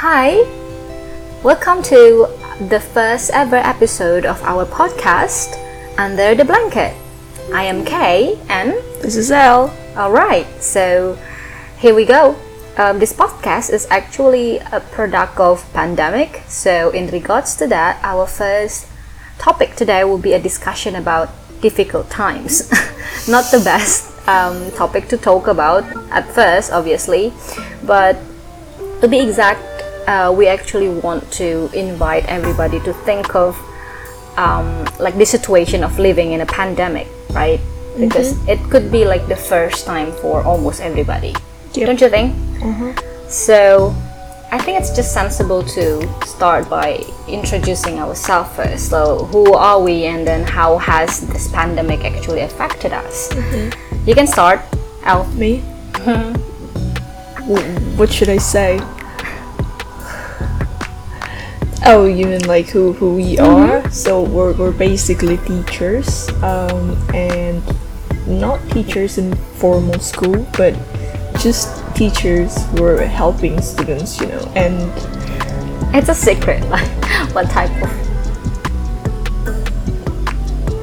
Hi, welcome to the first ever episode of our podcast, Under the Blanket. I am Kay and This is Elle. Alright, so here we go. Um, this podcast is actually a product of pandemic. So in regards to that, our first topic today will be a discussion about difficult times. Not the best um, topic to talk about at first, obviously, but to be exact, uh, we actually want to invite everybody to think of um, like the situation of living in a pandemic, right? Because it could be like the first time for almost everybody. Yep. Don't you think? So, I think it's just sensible to start by introducing ourselves first. So, who are we, and then how has this pandemic actually affected us? You can start, Al. Me? What should I say? Oh, you mean like who, who we are? So we're, we're basically teachers, um, and not teachers in formal school, but just teachers who are helping students, you know, and It's a secret, like what type of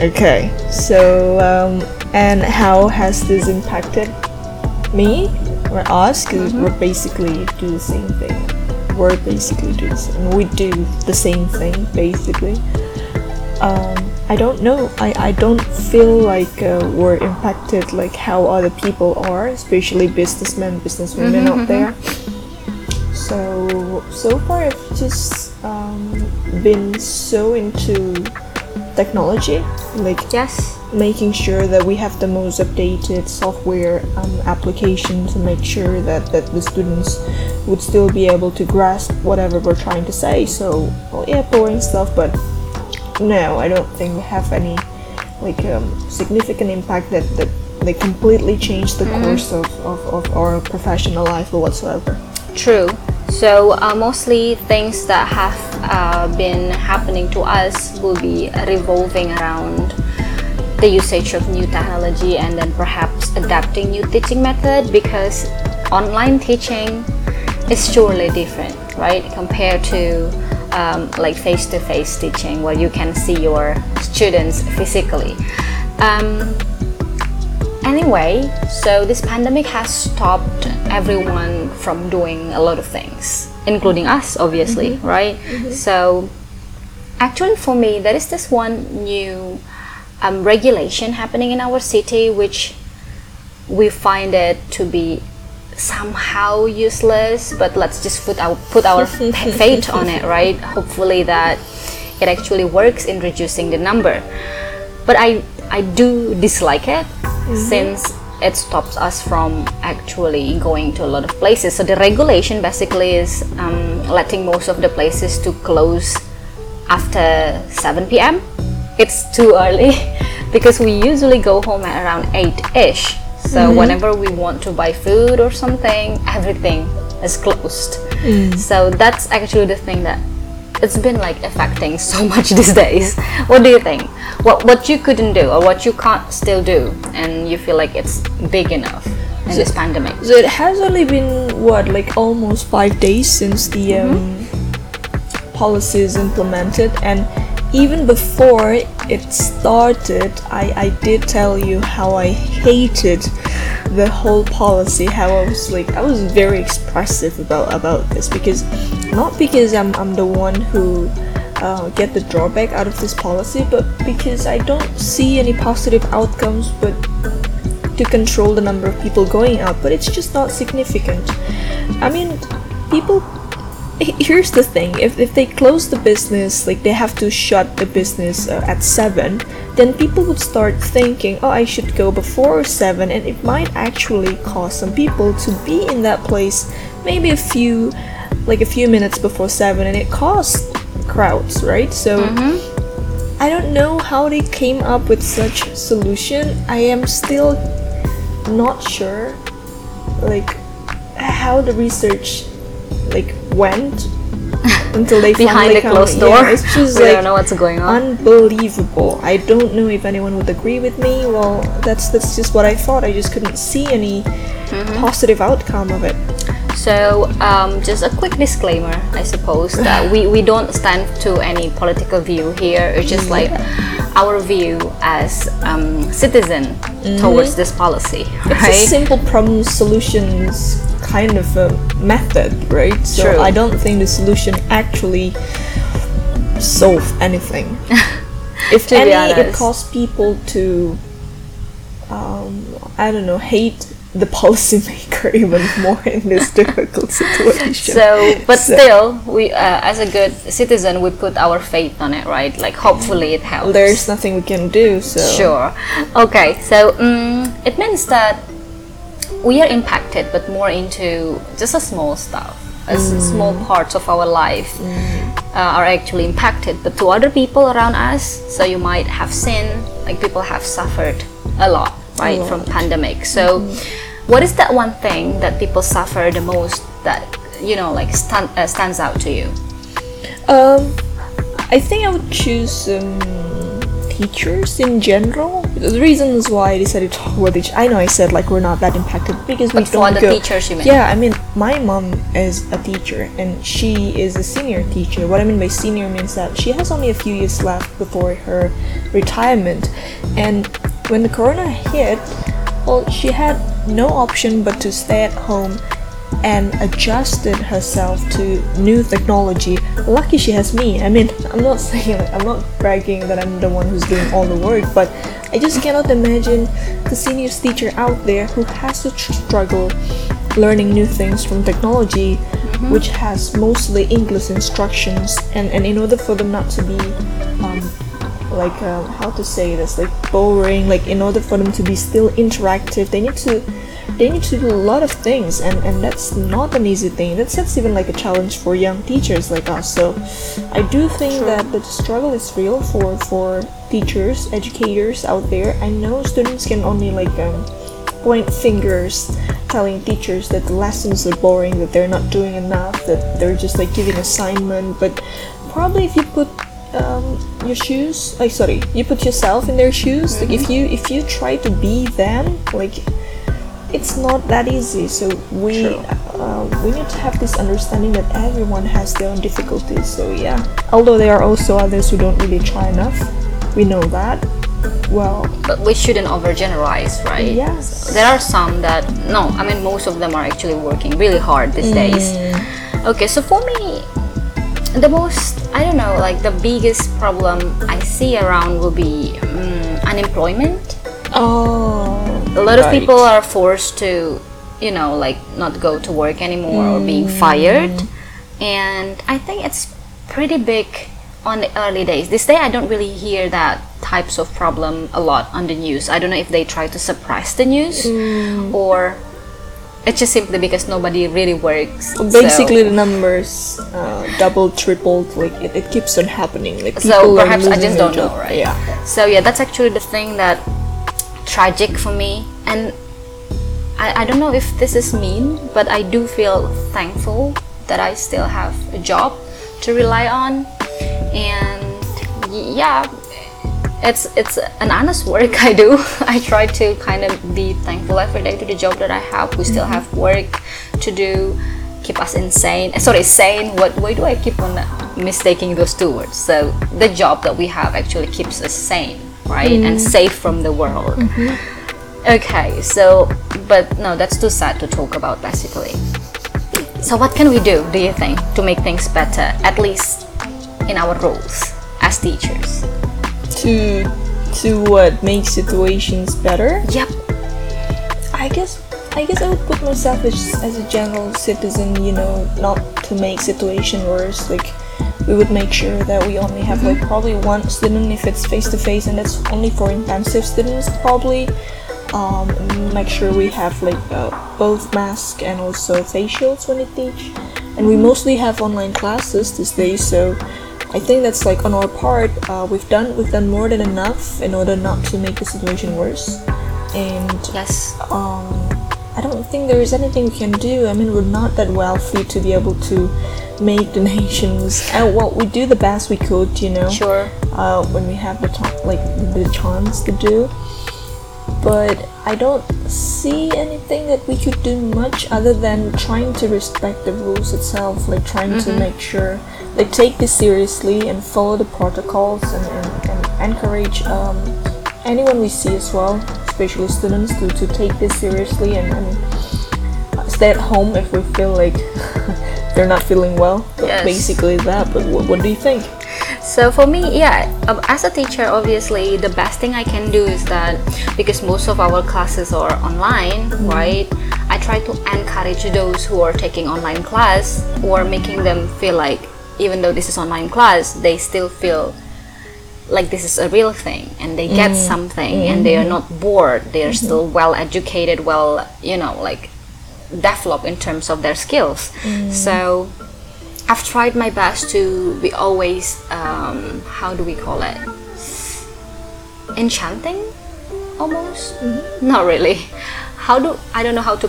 Okay, so um, and how has this impacted me or us? Because we're basically do the same thing. We're basically do the same. We do the same thing basically. Um, I don't know. I, I don't feel like uh, we're impacted like how other people are, especially businessmen, businesswomen out there. So so far, I've just um, been so into technology, like yes? Making sure that we have the most updated software um, application to make sure that, that the students would still be able to grasp whatever we're trying to say. So, well, yeah, boring stuff, but no, I don't think we have any like um, significant impact that, that they completely changed the course of, of, of our professional life or whatsoever. True. So uh, mostly things that have uh, been happening to us will be revolving around the usage of new technology and then perhaps adapting new teaching method because online teaching is surely different, right? Compared to um, like face-to-face teaching where you can see your students physically. Um, Anyway, so this pandemic has stopped everyone from doing a lot of things, including us, obviously, right? So, actually, for me, there is this one new um, regulation happening in our city, which we find it to be somehow useless. But let's just put our put our faith on it, right? Hopefully, that it actually works in reducing the number but I I do dislike it since it stops us from actually going to a lot of places. So the regulation basically is um, letting most of the places to close after 7 p.m. It's too early because we usually go home at around 8-ish. So mm-hmm. whenever we want to buy food or something, everything is closed. Mm. So that's actually the thing that it's been like affecting so much these days. What do you think? What what you couldn't do or what you can't still do, and you feel like it's big enough in this pandemic? So it has only been what, like almost five days since the mm-hmm. um, policy is implemented, and even before it started, I, I did tell you how I hated the whole policy. How I was like, I was very expressive about about this because not because I'm I'm the one who. Uh, get the drawback out of this policy, but because I don't see any positive outcomes, but to control the number of people going out, but it's just not significant. I mean, people. Here's the thing: if if they close the business, like they have to shut the business uh, at seven, then people would start thinking, "Oh, I should go before seven, and it might actually cause some people to be in that place maybe a few, like a few minutes before seven, and it caused crowds, right? So. I don't know how they came up with such solution. I am still not sure like how the research like went until they Behind come- closed yeah, door, it's just we like don't know what's going on. unbelievable. I don't know if anyone would agree with me. Well, that's that's just what I thought. I just couldn't see any Mm-hmm. positive outcome of it. So, um, just a quick disclaimer, I suppose, that we, we don't stand to any political view here. It's just like our view as um, citizen towards this policy, Mm-hmm. It's a simple problem solutions kind of a method, right? So True. I don't think the solution actually solve anything. if any, it causes people to, um, I don't know, hate the policymaker even more in this difficult situation. So, but So- still, we uh, as a good citizen, we put our faith on it, right? Like, hopefully, it helps. there's nothing we can do. So Sure. Okay, so um, it means that we are impacted, but more into just a small stuff. As small parts of our life uh, are actually impacted, but to other people around us, so you might have seen like people have suffered a lot, right, from pandemic. So, what is that one thing that people suffer the most that you know like stand, uh, stands out to you? Um, I think I would choose um, teachers in general. The reasons why I decided to talk about teachers, I know I said like we're not that impacted because we But don't the go. teachers, you mean? Yeah, I mean my mom is a teacher and she is a senior teacher. What I mean by senior means that she has only a few years left before her retirement, and when the corona hit, well, she had no option but to stay at home and adjusted herself to new technology. Lucky she has me. I mean, I'm not saying I'm not bragging that I'm the one who's doing all the work, but I just cannot imagine the seniors teacher out there who has to struggle learning new things from technology, which has mostly English instructions, and and in order for them not to be um, like um, how to say this like boring like in order for them to be still interactive they need to they need to do a lot of things and and that's not an easy thing. That's that's even like a challenge for young teachers like us. So i do think that the struggle is real for for teachers educators out there. I know students can only like um, point fingers telling teachers that the lessons are boring that they're not doing enough that they're just like giving assignment but probably if you put um, your shoes like sorry you put yourself in their shoes like if you if you try to be them like it's not that easy. So we uh, we need to have this understanding that everyone has their own difficulties. So yeah. Although there are also others who don't really try enough we know that. Well but we shouldn't overgeneralize, right? Yes. There are some that no, I mean most of them are actually working really hard these days. Okay, so for me, the most I don't know, like the biggest problem I see around will be um, unemployment. oh A lot of people are forced to, you know, like not go to work anymore or being fired, and I think it's pretty big on the early days. This day, I don't really hear that types of problem a lot on the news. I don't know if they try to suppress the news or it's just simply because nobody really works. So- basically the numbers uh, double tripled like it, it keeps on happening like so perhaps I just don't know, right? yeah So yeah, that's actually the thing that tragic for me, and I, I don't know if this is mean, but I do feel thankful that I still have a job to rely on, and yeah, it's it's an honest work I do. I try to kind of be thankful every day to the job that I have. We still mm-hmm. have work to do, keep us insane. eh, Sorry, sane. What? Why do I keep on mistaking those two words? So the job that we have actually keeps us sane, right, and mm-hmm. safe from the world. Mm-hmm. Okay, so but no, that's too sad to talk about basically. So what can we do, do you think, to make things better, at least in our roles as teachers? To to what make situations better? Yep. i guess i guess i would put myself as, as a general citizen you know not to make situation worse. Like we would make sure that we only have like probably one student if it's face to face and that's only for intensive students probably. Um, make sure we have like uh, both mask and also facials when we teach. And we mostly have online classes these days so i think that's like on our part uh, we've done we've done more than enough in order not to make the situation worse and Yes. um, I don't think there is anything we can do. I mean, we're not that wealthy to be able to make donations. And well, we do the best we could, you know. Sure. Uh, when we have the time, like the chance to do. But I don't see anything that we could do much other than trying to respect the rules itself, like trying to make sure they take this seriously and follow the protocols and, and, and encourage um, anyone we see as well, especially students, to, to take this seriously and, and stay at home if we feel like they're not feeling well. Yes. Basically that, but what, what do you think? So for me, yeah, as a teacher, obviously the best thing I can do is that because most of our classes are online, mm-hmm. right? I try to encourage those who are taking online class or making them feel like even though this is online class, they still feel like this is a real thing and they get mm-hmm. something and mm-hmm. they are not bored. They are still well educated, well, you know, like developed in terms of their skills. So I've tried my best to be always, um, how do we call it? Enchanting, almost. Not really. How do I don't know how to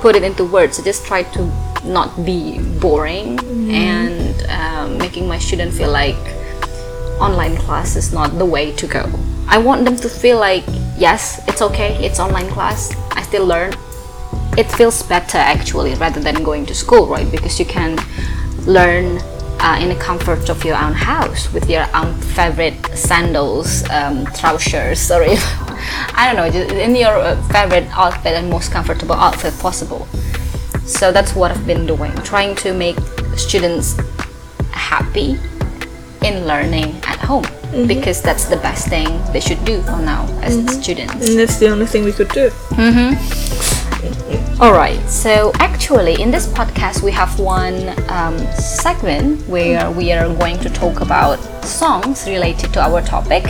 put it into words. I just try to not be boring and um, making my student feel like online class is not the way to go. I want them to feel like yes, it's okay. It's online class. I still learn. It feels better actually rather than going to school, right? Because you can learn uh, in the comfort of your own house with your own favorite sandals, um, trousers, or if, I don't know, just in your uh, favorite outfit and most comfortable outfit possible. So that's what I've been doing, trying to make students happy in learning at home because that's the best thing they should do for now as students. And that's the only thing we could do. Alright, so actually, in this podcast, we have one um, segment where we are going to talk about songs related to our topic,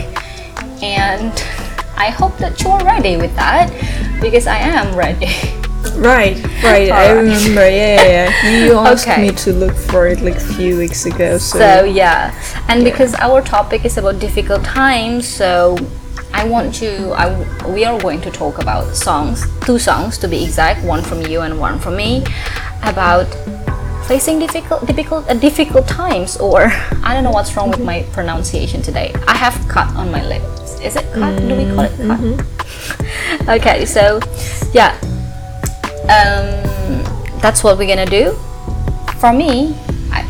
and I hope that you are ready with that because I am ready. Right, right. I Alright. remember. Yeah, yeah, yeah. You asked Okay. me to look for it like a few weeks ago. So, So, yeah, and because our topic is about difficult times, so I want to, I, we are going to talk about songs, two songs to be exact, one from you and one from me, about facing difficult, difficult, uh, difficult times, or I don't know what's wrong with my pronunciation today. I have cut on my lips. Is it cut? Do we call it cut? okay, so yeah, um, that's what we're gonna do. For me,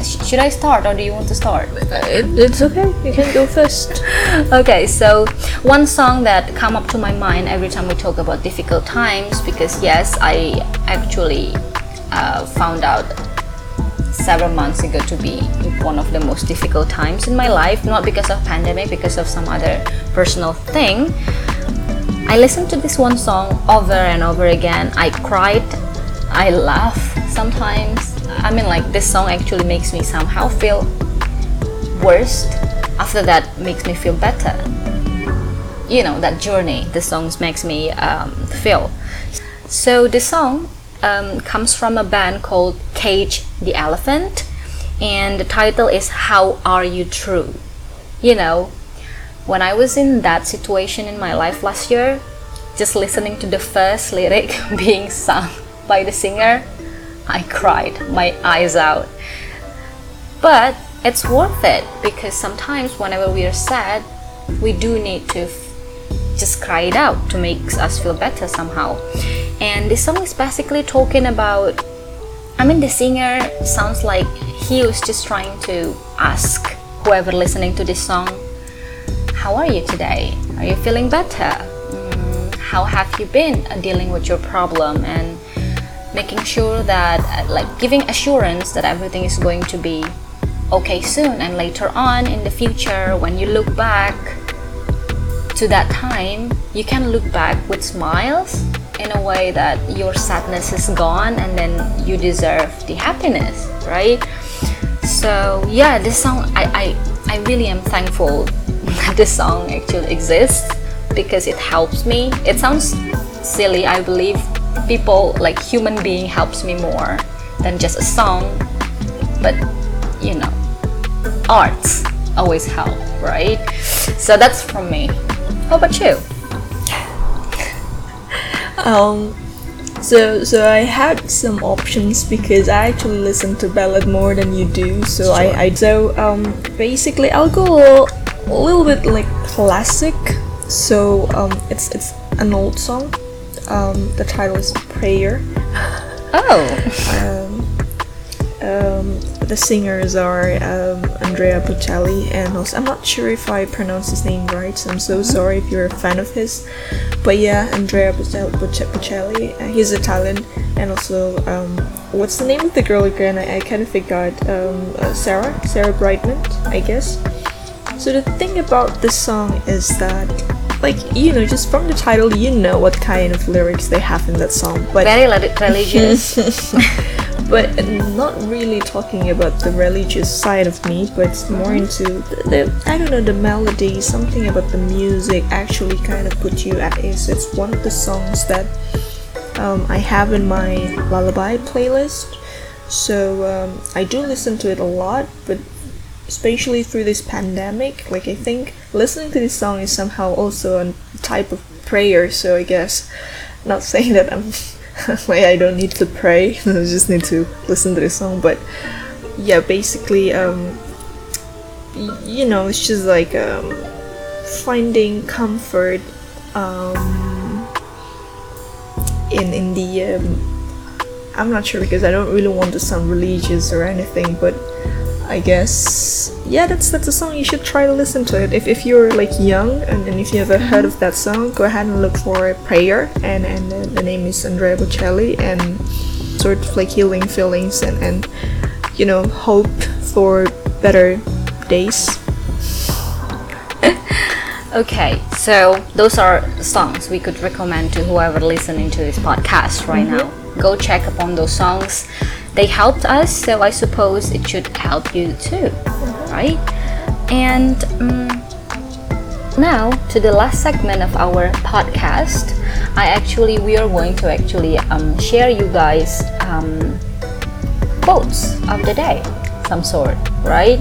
should I start or do you want to start? it, it's okay. You can go first. okay so one song that come up to my mind every time we talk about difficult times because yes i actually uh, found out several months ago to be one of the most difficult times in my life not because of pandemic because of some other personal thing i listened to this one song over and over again i cried i laugh sometimes i mean like this song actually makes me somehow feel worst after that makes me feel better. You know that journey the songs makes me um, feel. So the song um, comes from a band called cage the elephant and the title is how are you true? You know when i was in that situation in my life last year just listening to the first lyric being sung by the singer i cried my eyes out. But it's worth it because sometimes whenever we are sad we do need to just cry it out to make us feel better somehow. And this song is basically talking about i mean the singer sounds like he was just trying to ask whoever listening to this song how are you today? Are you feeling better? Mm, how have you been uh, dealing with your problem and making sure that Uh, like giving assurance that everything is going to be okay soon and later on in the future when you look back to that time you can look back with smiles in a way that your sadness is gone and then you deserve the happiness right? So yeah this song i i, I really am thankful that this song actually exists because it helps me. It sounds silly i believe people like human being helps me more than just a song but you know arts always help right so that's from me how about you Um, so so I had some options because I actually listen to ballad more than you do. So I, I so um basically I'll go a little, a little bit like classic. So um it's it's an old song. Um, the title is Prayer. Oh, Um, um, the singers are um, Andrea Bocelli and also I'm not sure if I pronounce his name right. So I'm so sorry if you're a fan of his. But yeah, Andrea Bocelli, Boce- Bocelli uh, he's Italian, and also um, what's the name of the girl again? I, I kind of forgot. Um, uh, Sarah, Sarah Brightman, I guess. So the thing about this song is that, like you know, just from the title, you know what kind of lyrics they have in that song. But very reli- religious. but not really talking about the religious side of me, but it's more into the, the I don't know the melody, something about the music actually kind of put you at ease. It's one of the songs that um, I have in my lullaby playlist, so um, I do listen to it a lot, but especially through this pandemic, like I think listening to this song is somehow also a type of prayer. So I guess not saying that I'm like I don't need to pray, I just need to listen to the song. But yeah, basically, um, you know, it's just like um, finding comfort um, in in the. Um, I'm not sure because I don't really want to sound religious or anything, but I guess yeah, that's that's a song you should try to listen to it. If, if you're like young and, and if you ever heard of that song, go ahead and look for a Prayer and and uh, the name is Andrea Bocelli and sort of like healing feelings and and you know hope for better days. Okay, so those are songs we could recommend to whoever listening to this podcast right now. Go check upon those songs. They helped us, so I suppose it should help you too, right? And um, now to the last segment of our podcast. I actually we are going to actually um, share you guys um, quotes of the day, some sort, right?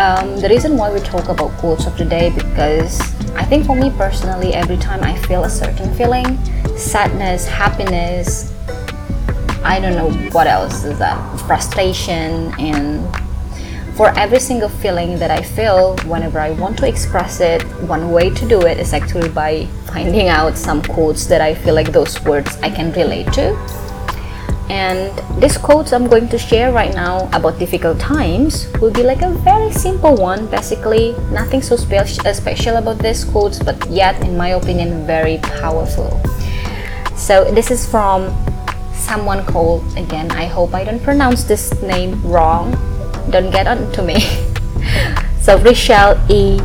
Um, the reason why we talk about quotes of the day because I think for me personally, every time I feel a certain feeling, sadness, happiness, I don't know what else is that, frustration, and for every single feeling that I feel, whenever I want to express it, one way to do it is actually by finding out some quotes that I feel like those words I can relate to. And these quotes I'm going to share right now about difficult times will be like a very simple one, basically. Nothing so spe- uh, special about these quotes, but yet, in my opinion, very powerful. So, this is from someone called, again, I hope I don't pronounce this name wrong. Don't get on to me. so, Richelle E.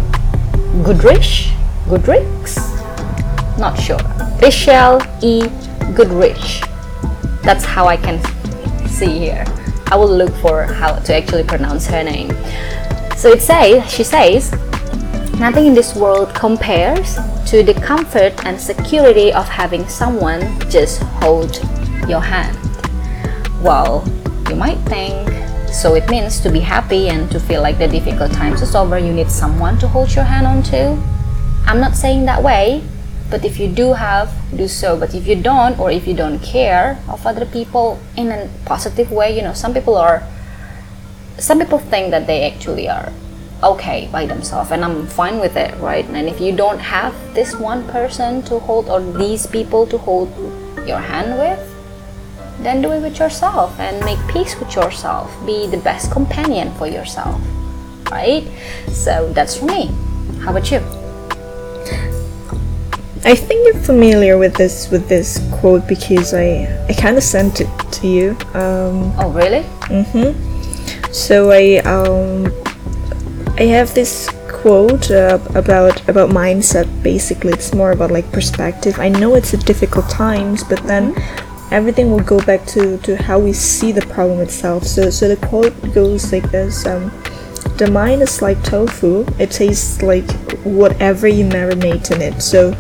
Goodrich? Goodricks? Not sure. Richelle E. Goodrich that's how I can see here. I will look for how to actually pronounce her name. So it says, she says, nothing in this world compares to the comfort and security of having someone just hold your hand. Well, you might think, so it means to be happy and to feel like the difficult times is over, you need someone to hold your hand on to. I'm not saying that way, but if you do have do so but if you don't or if you don't care of other people in a positive way you know some people are some people think that they actually are okay by themselves and i'm fine with it right and if you don't have this one person to hold or these people to hold your hand with then do it with yourself and make peace with yourself be the best companion for yourself right so that's for me how about you I think you're familiar with this with this quote because I I kind of sent it to you. Um, oh really Mhm. so I um I have this quote uh, about about mindset. Basically, it's more about like perspective. I know it's a difficult times, but then everything will go back to to how we see the problem itself. So so the quote goes like this. Um, the mind is like tofu. It tastes like whatever you marinate in it. So,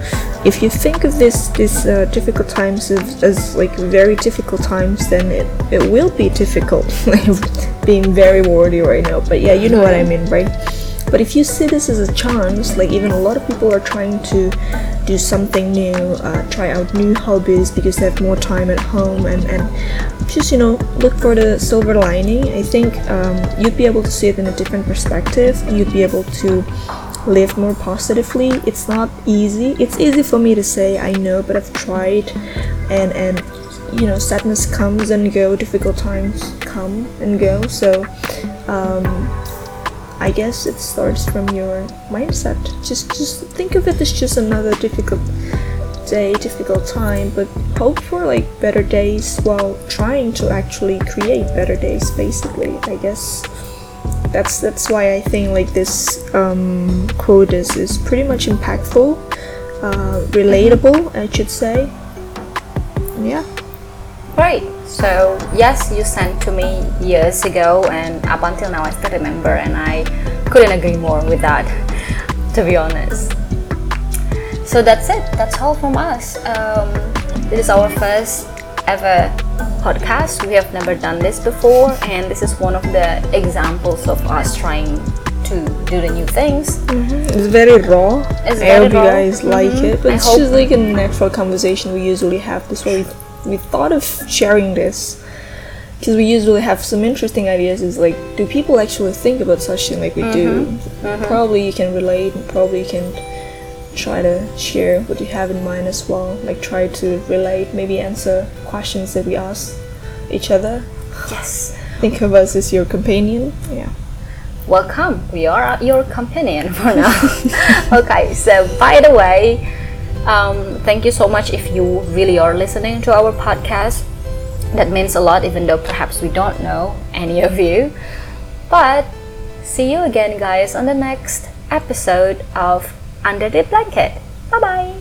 if you think of this this uh, difficult times as, as like very difficult times, then it, it will be difficult. Being very wordy right now, but yeah, you know what I mean, right? But if you see this as a chance, like even a lot of people are trying to do something new, uh, try out new hobbies because they have more time at home, and and just you know look for the silver lining. I think um, you'd be able to see it in a different perspective. You'd be able to live more positively. It's not easy. It's easy for me to say, I know, but I've tried, and and you know, sadness comes and go, difficult times come and go. So, um, I guess it starts from your mindset. Just just think of it as just another difficult day, difficult time, but hope for like better days while trying to actually create better days. Basically, I guess that's that's why I think like this um, quote is is pretty much impactful, uh, relatable, I should say. Yeah. Great. So yes, you sent to me years ago, and up until now I still remember, and I couldn't agree more with that. To be honest. So that's it. That's all from us. Um, this is our first ever podcast. We have never done this before, and this is one of the examples of us trying to do the new things. It's very raw. It's I very hope raw. you guys like Mhm. it. But I it's just like a natural conversation we usually have. This why we, thought of sharing this. Because we usually have some interesting ideas. Is like, do people actually think about such thing like we do? Mm-hmm. Probably you can relate. and Probably you can try to share what you have in mind as well. Like try to relate. Maybe answer questions that we ask each other. Yes. Think of us as your companion. Yeah. Welcome. We are your companion for now. okay. So by the way, um, thank you so much if you really are listening to our podcast. That means a lot, even though perhaps we don't know any of you. But see you again, guys, on the next episode of Under the Blanket. Bye bye.